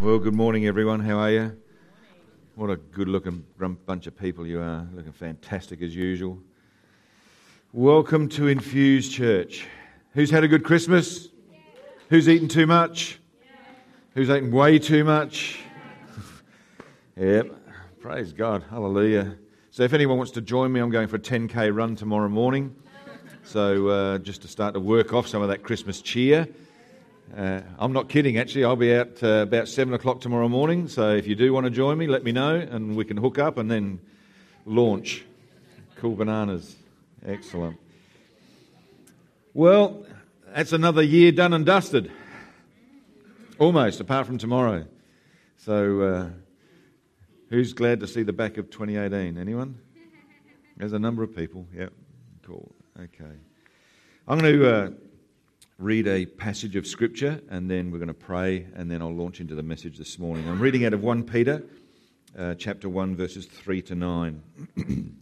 Well, good morning, everyone. How are you? What a good looking bunch of people you are. Looking fantastic as usual. Welcome to Infuse Church. Who's had a good Christmas? Who's eaten too much? Who's eaten way too much? yep. Praise God. Hallelujah. So, if anyone wants to join me, I'm going for a 10k run tomorrow morning. So, uh, just to start to work off some of that Christmas cheer. Uh, I'm not kidding, actually. I'll be out uh, about 7 o'clock tomorrow morning. So if you do want to join me, let me know and we can hook up and then launch. Cool bananas. Excellent. Well, that's another year done and dusted. Almost, apart from tomorrow. So uh, who's glad to see the back of 2018? Anyone? There's a number of people. Yep. Cool. Okay. I'm going to uh, read a passage of Scripture and then we're going to pray and then I'll launch into the message this morning. I'm reading out of 1 Peter uh, chapter 1, verses 3 to 9.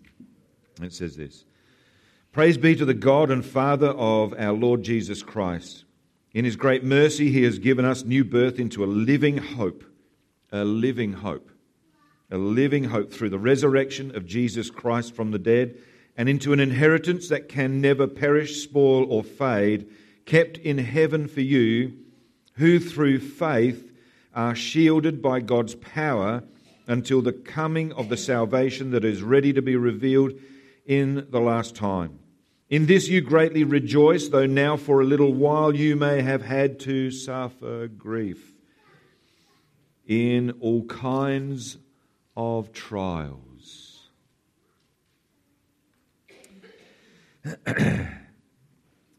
it says this Praise be to the God and Father of our Lord Jesus Christ. In his great mercy, he has given us new birth into a living hope, a living hope, a living hope through the resurrection of Jesus Christ from the dead, and into an inheritance that can never perish, spoil, or fade kept in heaven for you, who through faith are shielded by God's power until the coming of the salvation that is ready to be revealed in the last time. In this you greatly rejoice, though now for a little while you may have had to suffer grief in all kinds of trials.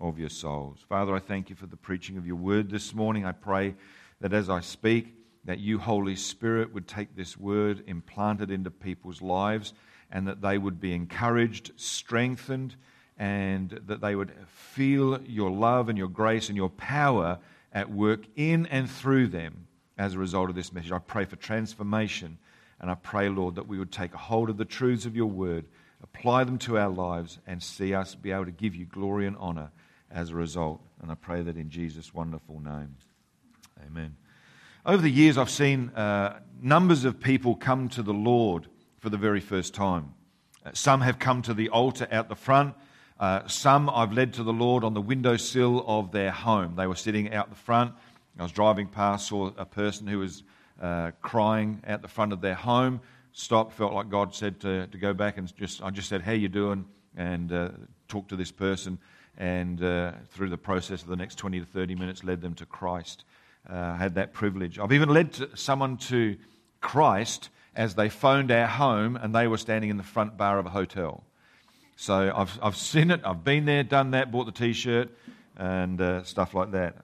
of your souls. Father, I thank you for the preaching of your word this morning. I pray that as I speak, that you, Holy Spirit, would take this word, implant it into people's lives, and that they would be encouraged, strengthened, and that they would feel your love and your grace and your power at work in and through them as a result of this message. I pray for transformation, and I pray, Lord, that we would take a hold of the truths of your word, apply them to our lives, and see us be able to give you glory and honor as a result. And I pray that in Jesus' wonderful name. Amen. Over the years, I've seen uh, numbers of people come to the Lord for the very first time. Uh, some have come to the altar out the front. Uh, some I've led to the Lord on the windowsill of their home. They were sitting out the front. I was driving past, saw a person who was uh, crying out the front of their home. Stopped, felt like God said to, to go back and just, I just said, How you doing? And uh, talk to this person and uh, through the process of the next 20 to 30 minutes led them to Christ. Uh, had that privilege. I've even led to someone to Christ as they phoned our home and they were standing in the front bar of a hotel. So I've, I've seen it, I've been there, done that, bought the t shirt, and uh, stuff like that.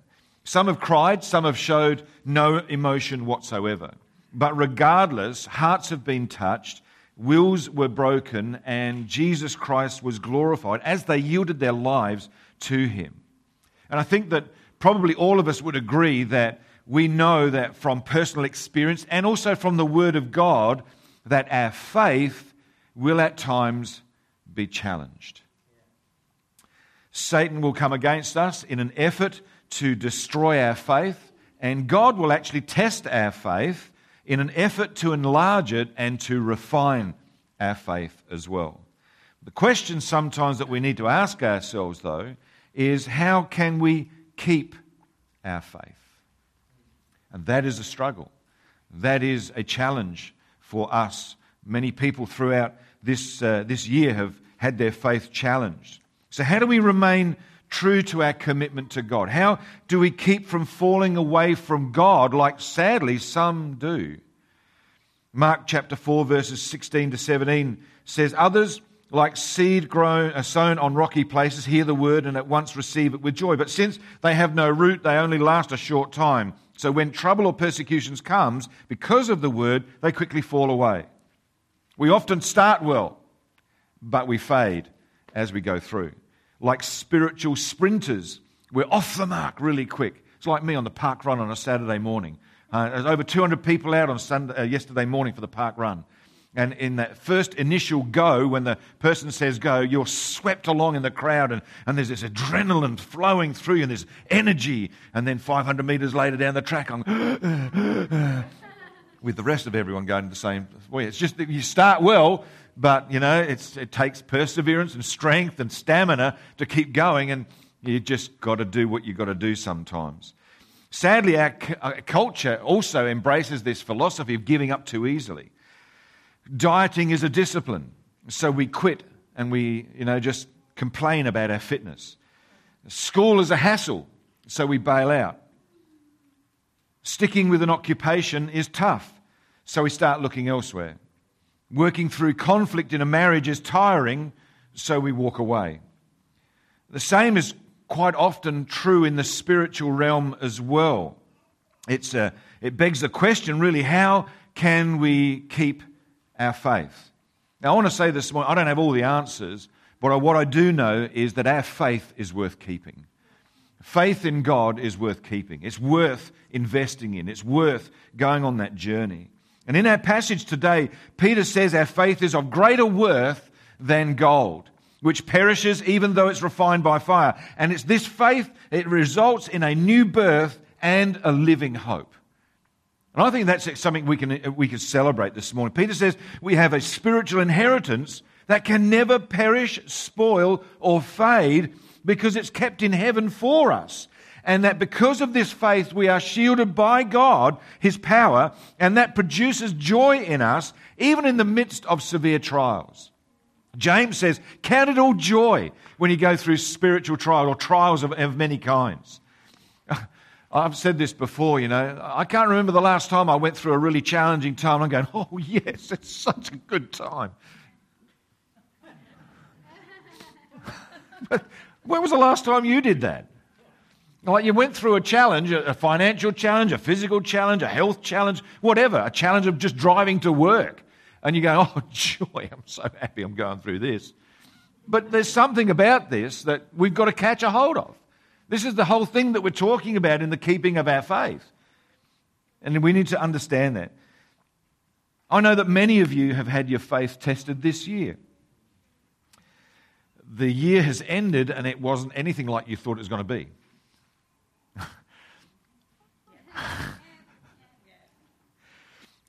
Some have cried, some have showed no emotion whatsoever. But regardless, hearts have been touched, wills were broken, and Jesus Christ was glorified as they yielded their lives to him. And I think that probably all of us would agree that we know that from personal experience and also from the Word of God that our faith will at times be challenged. Satan will come against us in an effort to destroy our faith, and God will actually test our faith in an effort to enlarge it and to refine our faith as well. The question sometimes that we need to ask ourselves, though, is how can we keep our faith? And that is a struggle. That is a challenge for us. Many people throughout this, uh, this year have had their faith challenged. So, how do we remain true to our commitment to God? How do we keep from falling away from God like sadly some do? Mark chapter 4, verses 16 to 17 says, Others, like seed grown, uh, sown on rocky places, hear the word and at once receive it with joy. But since they have no root, they only last a short time. So when trouble or persecutions comes, because of the word, they quickly fall away. We often start well, but we fade as we go through. Like spiritual sprinters, we're off the mark really quick. It's like me on the park run on a Saturday morning. Uh, there's over 200 people out on Sunday, uh, yesterday morning for the park run. And in that first initial go, when the person says go, you're swept along in the crowd, and, and there's this adrenaline flowing through you, and there's energy. And then 500 meters later down the track, I'm with the rest of everyone going the same way. It's just that you start well, but you know, it takes perseverance and strength and stamina to keep going, and you just got to do what you've got to do sometimes. Sadly, our, our uh, culture also embraces this philosophy of giving up too easily. Dieting is a discipline, so we quit and we, you know, just complain about our fitness. School is a hassle, so we bail out. Sticking with an occupation is tough, so we start looking elsewhere. Working through conflict in a marriage is tiring, so we walk away. The same is quite often true in the spiritual realm as well. It's a, it begs the question, really, how can we keep our faith. Now, I want to say this morning, I don't have all the answers, but what I do know is that our faith is worth keeping. Faith in God is worth keeping. It's worth investing in. It's worth going on that journey. And in our passage today, Peter says our faith is of greater worth than gold, which perishes even though it's refined by fire. And it's this faith, it results in a new birth and a living hope. And I think that's something we can, we can celebrate this morning. Peter says we have a spiritual inheritance that can never perish, spoil, or fade because it's kept in heaven for us. And that because of this faith, we are shielded by God, His power, and that produces joy in us, even in the midst of severe trials. James says, Count it all joy when you go through spiritual trial or trials of, of many kinds. I've said this before, you know. I can't remember the last time I went through a really challenging time. I'm going, oh, yes, it's such a good time. but when was the last time you did that? Like you went through a challenge, a financial challenge, a physical challenge, a health challenge, whatever, a challenge of just driving to work. And you go, oh, joy, I'm so happy I'm going through this. But there's something about this that we've got to catch a hold of. This is the whole thing that we're talking about in the keeping of our faith. And we need to understand that. I know that many of you have had your faith tested this year. The year has ended and it wasn't anything like you thought it was going to be.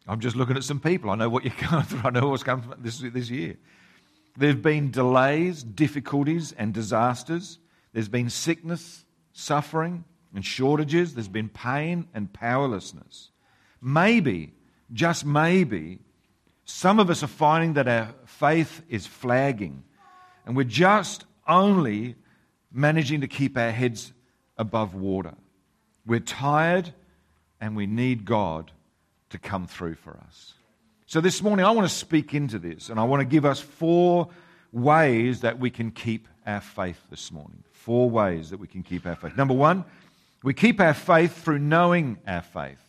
I'm just looking at some people. I know what you're going through. I know what's come this, this year. There have been delays, difficulties, and disasters. There's been sickness, suffering and shortages, there's been pain and powerlessness. Maybe, just maybe, some of us are finding that our faith is flagging and we're just only managing to keep our heads above water. We're tired and we need God to come through for us. So, this morning, I want to speak into this and I want to give us four ways that we can keep our faith this morning. Four ways that we can keep our faith. Number one, we keep our faith through knowing our faith.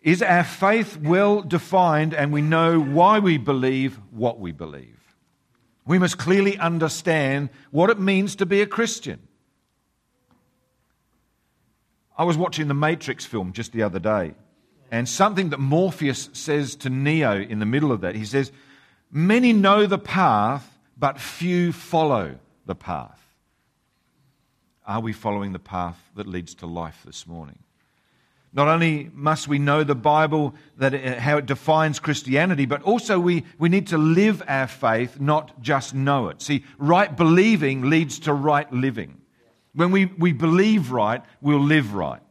Is our faith well defined and we know why we believe what we believe? We must clearly understand what it means to be a Christian. I was watching the Matrix film just the other day, and something that Morpheus says to Neo in the middle of that, he says, Many know the path, but few follow the path. Are we following the path that leads to life this morning? Not only must we know the Bible, that it, how it defines Christianity, but also we, we need to live our faith, not just know it. See, right believing leads to right living. When we, we believe right, we'll live right.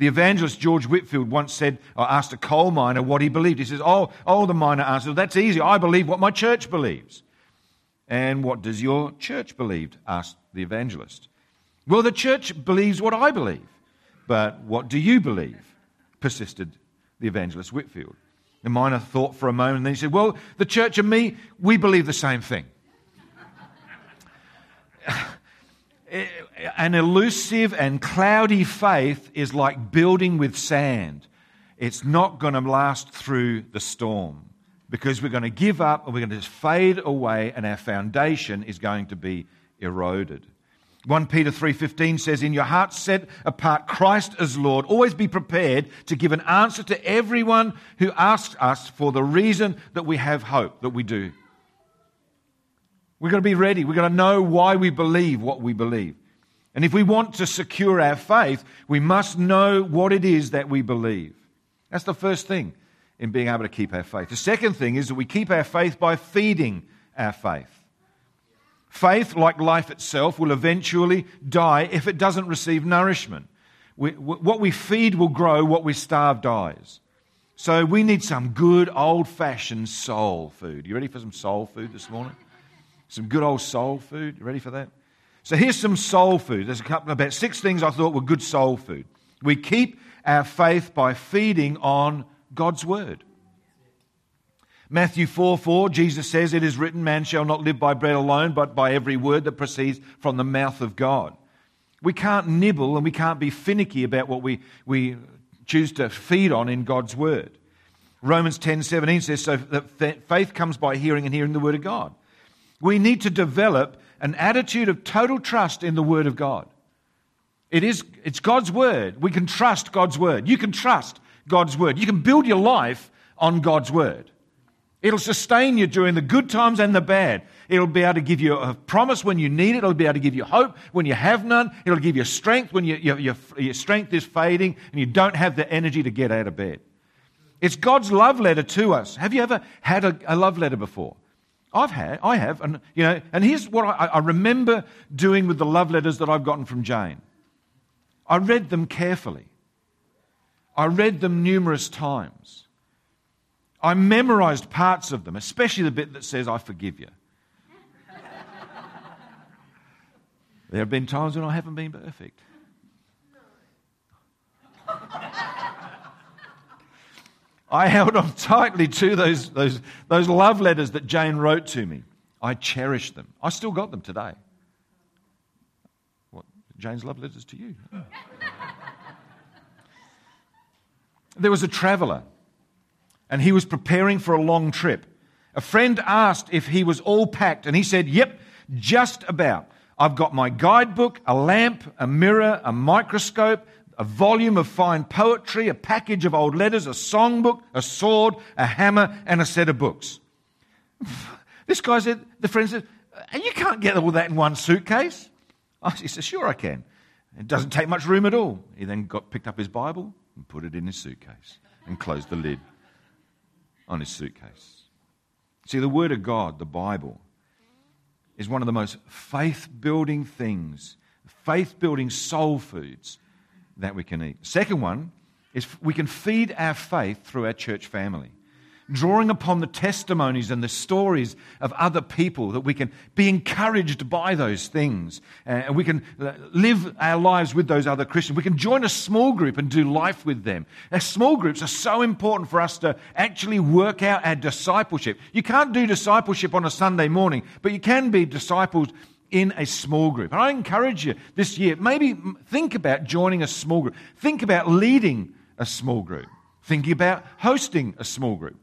The evangelist George Whitefield once said, or asked a coal miner what he believed. He says, Oh, oh the miner answered, That's easy. I believe what my church believes. And what does your church believe? asked the evangelist. Well, the church believes what I believe. But what do you believe? persisted the evangelist Whitefield. The miner thought for a moment and then he said, Well, the church and me, we believe the same thing. Eh, an elusive and cloudy faith is like building with sand. It's not going to last through the storm because we're going to give up and we're going to just fade away and our foundation is going to be eroded. 1 Peter 3:15 says in your heart set apart Christ as Lord always be prepared to give an answer to everyone who asks us for the reason that we have hope that we do. We've got to be ready. We've got to know why we believe what we believe. And if we want to secure our faith, we must know what it is that we believe. That's the first thing in being able to keep our faith. The second thing is that we keep our faith by feeding our faith. Faith, like life itself, will eventually die if it doesn't receive nourishment. We, what we feed will grow, what we starve dies. So we need some good old fashioned soul food. You ready for some soul food this morning? Some good old soul food. You ready for that? So here's some soul food. There's a couple, about six things I thought were good soul food. We keep our faith by feeding on God's word. Matthew 4 4, Jesus says, It is written, Man shall not live by bread alone, but by every word that proceeds from the mouth of God. We can't nibble and we can't be finicky about what we, we choose to feed on in God's word. Romans 10 17 says, So that faith comes by hearing and hearing the word of God. We need to develop an attitude of total trust in the word of God. It is, it's God's word. We can trust God's word. You can trust God's word. You can build your life on God's word. It'll sustain you during the good times and the bad. It'll be able to give you a promise when you need it. It'll be able to give you hope when you have none. It'll give you strength when you, your, your, your strength is fading and you don't have the energy to get out of bed. It's God's love letter to us. Have you ever had a, a love letter before? I've had, I have, and you know, and here's what I, I remember doing with the love letters that I've gotten from Jane. I read them carefully. I read them numerous times. I memorized parts of them, especially the bit that says, I forgive you. there have been times when I haven't been perfect. I held on tightly to those, those, those love letters that Jane wrote to me. I cherished them. I still got them today. What? Jane's love letters to you. there was a traveler and he was preparing for a long trip. A friend asked if he was all packed, and he said, Yep, just about. I've got my guidebook, a lamp, a mirror, a microscope, a volume of fine poetry, a package of old letters, a songbook, a sword, a hammer, and a set of books. this guy said, the friend said, You can't get all that in one suitcase. He said, Sure, I can. It doesn't take much room at all. He then got, picked up his Bible and put it in his suitcase and closed the lid on his suitcase. See, the Word of God, the Bible, is one of the most faith building things, faith building soul foods that we can eat. Second one is we can feed our faith through our church family drawing upon the testimonies and the stories of other people, that we can be encouraged by those things. Uh, and we can uh, live our lives with those other Christians. We can join a small group and do life with them. Our small groups are so important for us to actually work out our discipleship. You can't do discipleship on a Sunday morning, but you can be disciples in a small group. And I encourage you this year, maybe think about joining a small group. Think about leading a small group. Think about hosting a small group.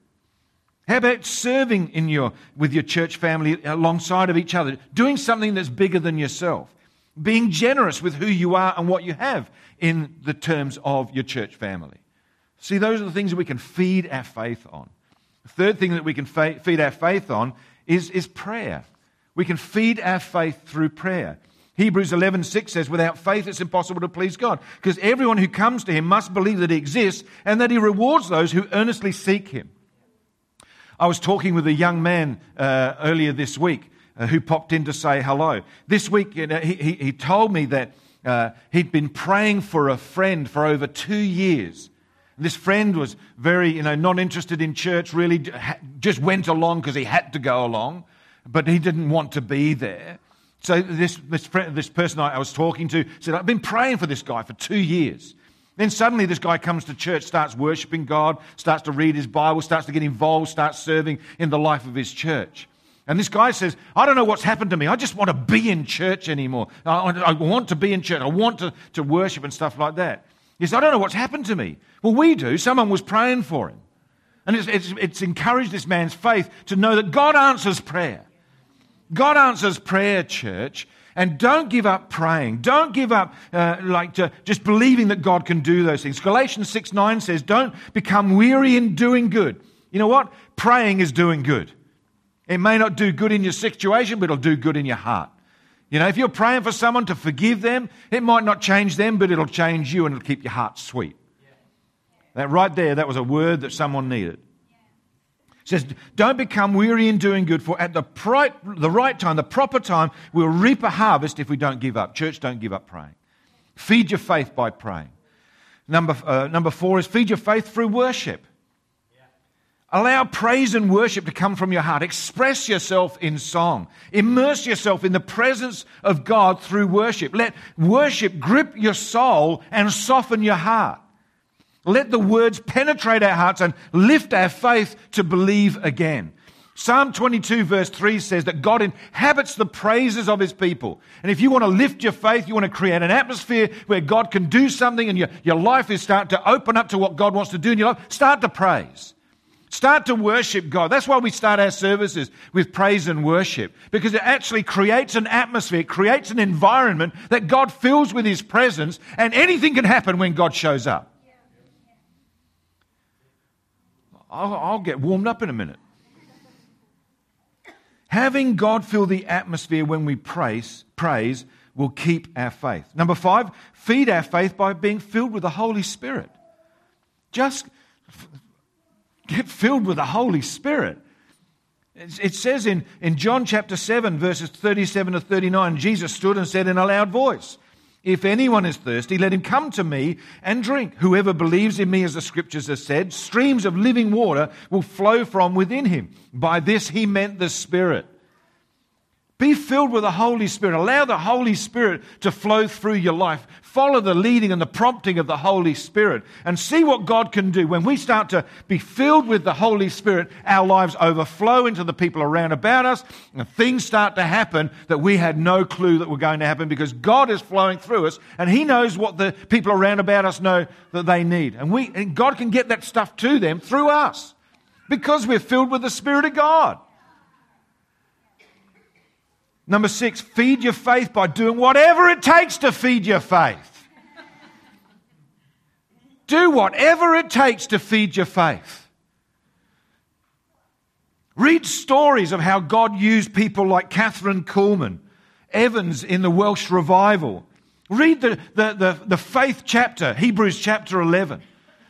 How about serving in your, with your church family alongside of each other? Doing something that's bigger than yourself. Being generous with who you are and what you have in the terms of your church family. See, those are the things that we can feed our faith on. The third thing that we can fa- feed our faith on is, is prayer. We can feed our faith through prayer. Hebrews 11:6 says without faith it's impossible to please God because everyone who comes to him must believe that he exists and that he rewards those who earnestly seek him. I was talking with a young man uh, earlier this week uh, who popped in to say hello. This week, you know, he, he, he, told me that uh, he'd been praying for a friend for over two years. This friend was very, you know, not interested in church, really just went along because he had to go along, but he didn't want to be there. So this, this, friend, this person I was talking to said, I've been praying for this guy for two years. Then suddenly this guy comes to church, starts worshiping God, starts to read his Bible, starts to get involved, starts serving in the life of his church. And this guy says, I don't know what's happened to me. I just want to be in church anymore. I, I want to be in church. I want to, to worship and stuff like that. He says, I don't know what's happened to me. Well, we do. Someone was praying for him. And it's, it's, it's encouraged this man's faith to know that God answers prayer. God answers prayer, church. And don't give up praying. Don't give up uh, like to, just believing that God can do those things. Galatians 6 9 says, Don't become weary in doing good. You know what? Praying is doing good. It may not do good in your situation, but it'll do good in your heart. You know, if you're praying for someone to forgive them, it might not change them, but it'll change you and it'll keep your heart sweet. That right there, that was a word that someone needed. It says, Don't become weary in doing good, for at the, pri- the right time, the proper time, we'll reap a harvest if we don't give up. Church, don't give up praying. Feed your faith by praying. Number, uh, number four is feed your faith through worship. Allow praise and worship to come from your heart. Express yourself in song. Immerse yourself in the presence of God through worship. Let worship grip your soul and soften your heart. Let the words penetrate our hearts and lift our faith to believe again. Psalm 22 verse 3 says that God inhabits the praises of his people. And if you want to lift your faith, you want to create an atmosphere where God can do something and your, your life is starting to open up to what God wants to do in your life, start to praise. Start to worship God. That's why we start our services with praise and worship, because it actually creates an atmosphere, creates an environment that God fills with His presence, and anything can happen when God shows up. I'll, I'll get warmed up in a minute. Having God fill the atmosphere when we praise, praise will keep our faith. Number five, feed our faith by being filled with the Holy Spirit. Just Get filled with the Holy Spirit. It says in, in John chapter 7, verses 37 to 39, Jesus stood and said in a loud voice, If anyone is thirsty, let him come to me and drink. Whoever believes in me, as the scriptures have said, streams of living water will flow from within him. By this he meant the Spirit. Be filled with the Holy Spirit. Allow the Holy Spirit to flow through your life. Follow the leading and the prompting of the Holy Spirit and see what God can do. When we start to be filled with the Holy Spirit, our lives overflow into the people around about us and things start to happen that we had no clue that were going to happen because God is flowing through us and He knows what the people around about us know that they need. And we, and God can get that stuff to them through us because we're filled with the Spirit of God. Number six, feed your faith by doing whatever it takes to feed your faith. Do whatever it takes to feed your faith. Read stories of how God used people like Kathryn Kuhlman, Evans in the Welsh revival. Read the, the, the, the faith chapter, Hebrews chapter 11.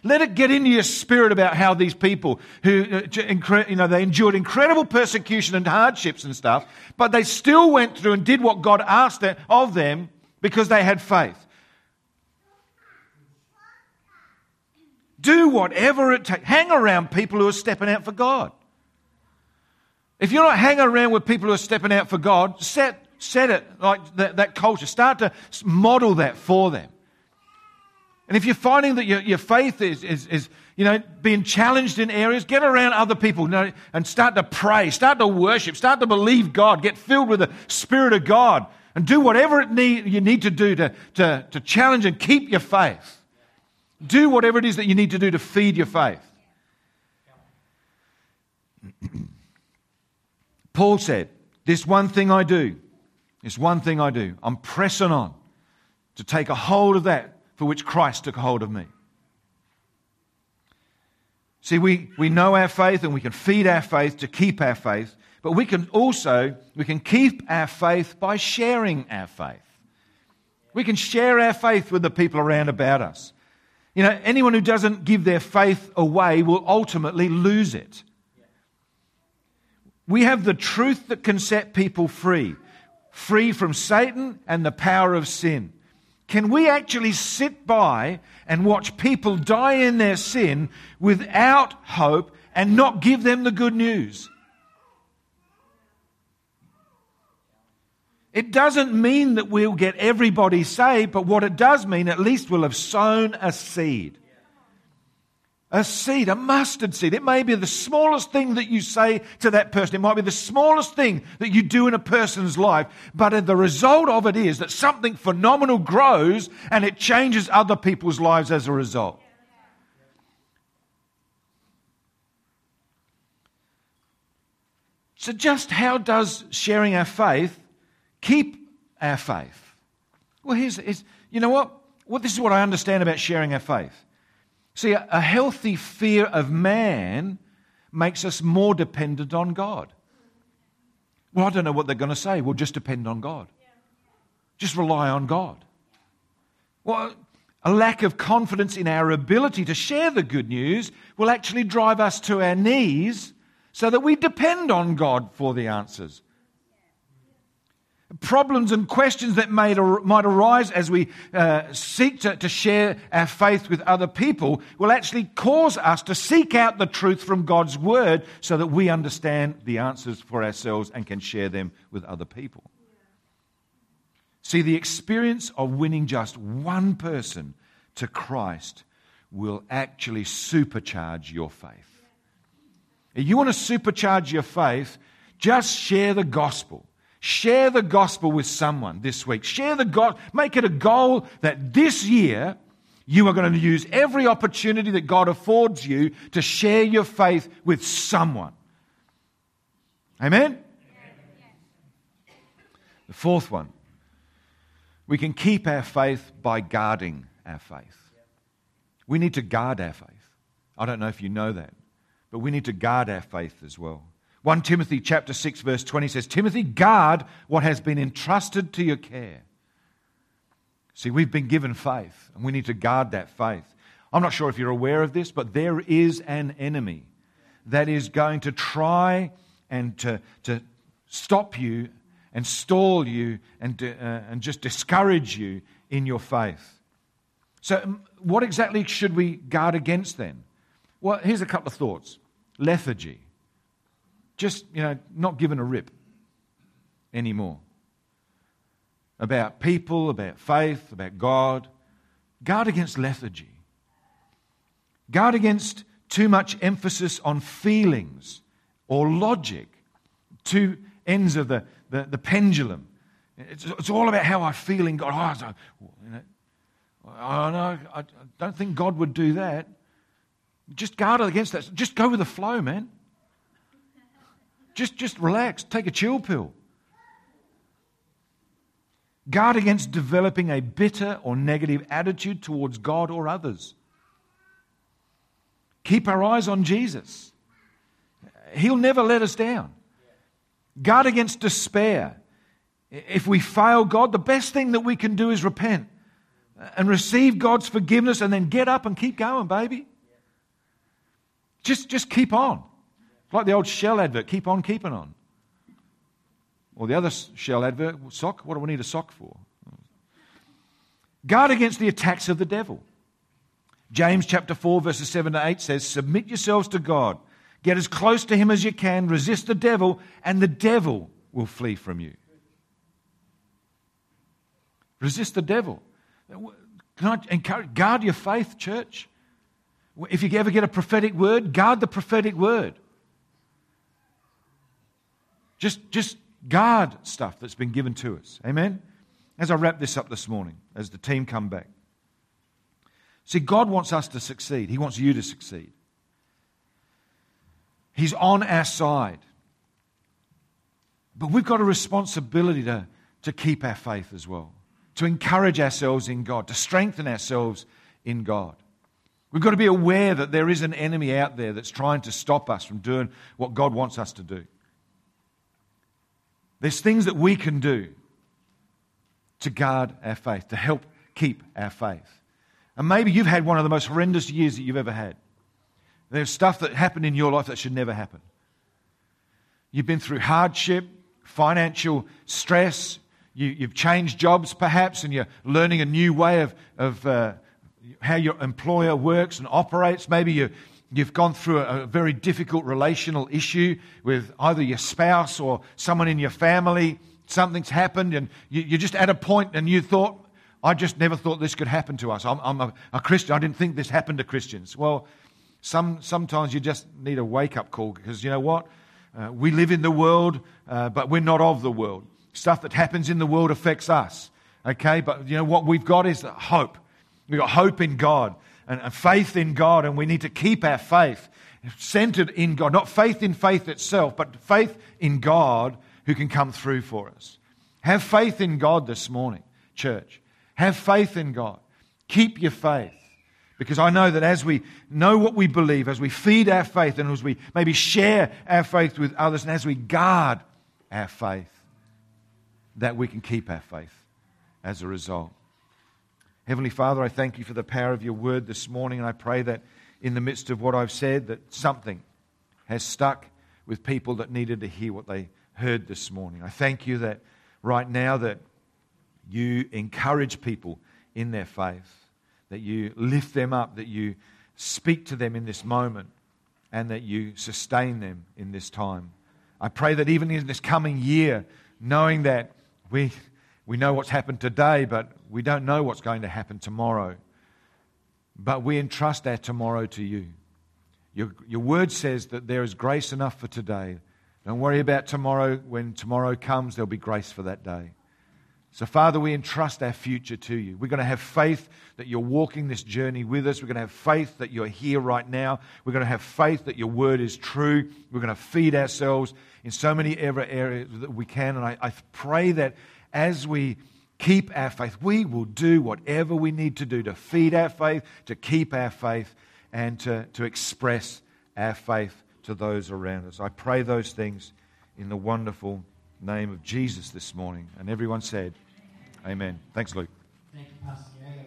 Let it get into your spirit about how these people who, uh, you know, they endured incredible persecution and hardships and stuff, but they still went through and did what God asked of them because they had faith. Do whatever it takes. Hang around people who are stepping out for God. If you're not hanging around with people who are stepping out for God, set, set it like that, that culture. Start to model that for them. And if you're finding that your, your faith is, is, is, you know, being challenged in areas, get around other people you know, and start to pray, start to worship, start to believe God, get filled with the Spirit of God, and do whatever it need, you need to do to, to, to challenge and keep your faith. Do whatever it is that you need to do to feed your faith. Paul said, This one thing I do, this one thing I do, I'm pressing on to take a hold of that for which Christ took hold of me. See, we, we know our faith and we can feed our faith to keep our faith, but we can also we can keep our faith by sharing our faith. We can share our faith with the people around about us. You know, anyone who doesn't give their faith away will ultimately lose it. We have the truth that can set people free, free from Satan and the power of sin. Can we actually sit by and watch people die in their sin without hope and not give them the good news? It doesn't mean that we'll get everybody saved, but what it does mean, at least we'll have sown a seed. A seed, a mustard seed. It may be the smallest thing that you say to that person. It might be the smallest thing that you do in a person's life. But the result of it is that something phenomenal grows and it changes other people's lives as a result. So, just how does sharing our faith keep our faith? Well, here's, here's you know what? Well, this is what I understand about sharing our faith. See, a, healthy fear of man makes us more dependent on God. Well, I don't know what they're going to say. We'll just depend on God. Just rely on God. Well, a lack of confidence in our ability to share the good news will actually drive us to our knees so that we depend on God for the answers. Problems and questions that might arise as we uh, seek to, to share our faith with other people will actually cause us to seek out the truth from God's Word so that we understand the answers for ourselves and can share them with other people. See, the experience of winning just one person to Christ will actually supercharge your faith. If you want to supercharge your faith, just share the gospel. Share the gospel with someone this week. Share the God, make it a goal that this year you are going to use every opportunity that God affords you to share your faith with someone. Amen? The fourth one, we can keep our faith by guarding our faith. We need to guard our faith. I don't know if you know that. But we need to guard our faith as well. 1 Timothy chapter 6 verse 20 says, "Timothy, guard what has been entrusted to your care." See, we've been given faith, and we need to guard that faith. I'm not sure if you're aware of this, but there is an enemy that is going to try and to, to stop you and stall you and, uh, and just discourage you in your faith. So, um, what exactly should we guard against then? Well, here's a couple of thoughts lethargy. Just, you know, not given a rip anymore. About people, about faith, about God. Guard against lethargy. Guard against too much emphasis on feelings or logic. Two ends of the, the, the pendulum. It's, it's, all about how I feel in God. Oh, you know, oh, no, I don't think God would do that. Just guard against that. Just go with the flow, man. Just, just relax. Take a chill pill. Guard against developing a bitter or negative attitude towards God or others. Keep our eyes on Jesus. He'll never let us down. Guard against despair. If we fail God, the best thing that we can do is repent and receive God's forgiveness and then get up and keep going, baby. Just, just keep on. Like the old Shell advert, keep on keeping on. Or the other Shell advert, sock, what do we need a sock for? Guard against the attacks of the devil. James chapter 4, verses 7 to 8 says, Submit yourselves to God. Get as close to him as you can. Resist the devil, and the devil will flee from you. Resist the devil. Can I encourage, guard your faith, church? If you ever get a prophetic word, guard the prophetic word. Just, just guard stuff that's been given to us. Amen? As I wrap this up this morning, as the team come back. See, God wants us to succeed. He wants you to succeed. He's on our side. But we've got a responsibility to, to keep our faith as well, to encourage ourselves in God, to strengthen ourselves in God. We've got to be aware that there is an enemy out there that's trying to stop us from doing what God wants us to do. There's things that we can do to guard our faith, to help keep our faith. And maybe you've had one of the most horrendous years that you've ever had. There's stuff that happened in your life that should never happen. You've been through hardship, financial stress, you, have changed jobs perhaps, and you're learning a new way of, of uh, how your employer works and operates. Maybe you, you've gone through a, very difficult relational issue with either your spouse or someone in your family. Something's happened, and you, you're just at a point and you thought, I just never thought this could happen to us. I'm, I'm a, a Christian. I didn't think this happened to Christians. Well, Some, sometimes you just need a wake up call because you know what? Uh, we live in the world, uh, but we're not of the world. Stuff that happens in the world affects us. Okay? But you know what we've got is hope. We've got hope in God and, faith in God, and we need to keep our faith centered in God. Not faith in faith itself, but faith in God who can come through for us. Have faith in God this morning, church. Have faith in God. Keep your faith. Because I know that as we know what we believe, as we feed our faith, and as we maybe share our faith with others, and as we guard our faith, that we can keep our faith as a result. Heavenly Father, I thank you for the power of your word this morning, and I pray that in the midst of what I've said, that something has stuck with people that needed to hear what they heard this morning. I thank you that right now that you encourage people in their faith that you lift them up, that you speak to them in this moment, and that you sustain them in this time. I pray that even in this coming year, knowing that we, we know what's happened today, but we don't know what's going to happen tomorrow. But we entrust our tomorrow to you. Your, your word says that there is grace enough for today. Don't worry about tomorrow. When tomorrow comes, there'll be grace for that day. So, Father, we entrust our future to you. We're going to have faith that you're walking this journey with us. We're going to have faith that you're here right now. We're going to have faith that your word is true. We're going to feed ourselves in so many areas that we can. And I, I pray that as we keep our faith, we will do whatever we need to do to feed our faith, to keep our faith, and to, to express our faith to those around us. I pray those things in the wonderful name of Jesus this morning. And everyone said, Amen. Thanks, Luke. Thank you.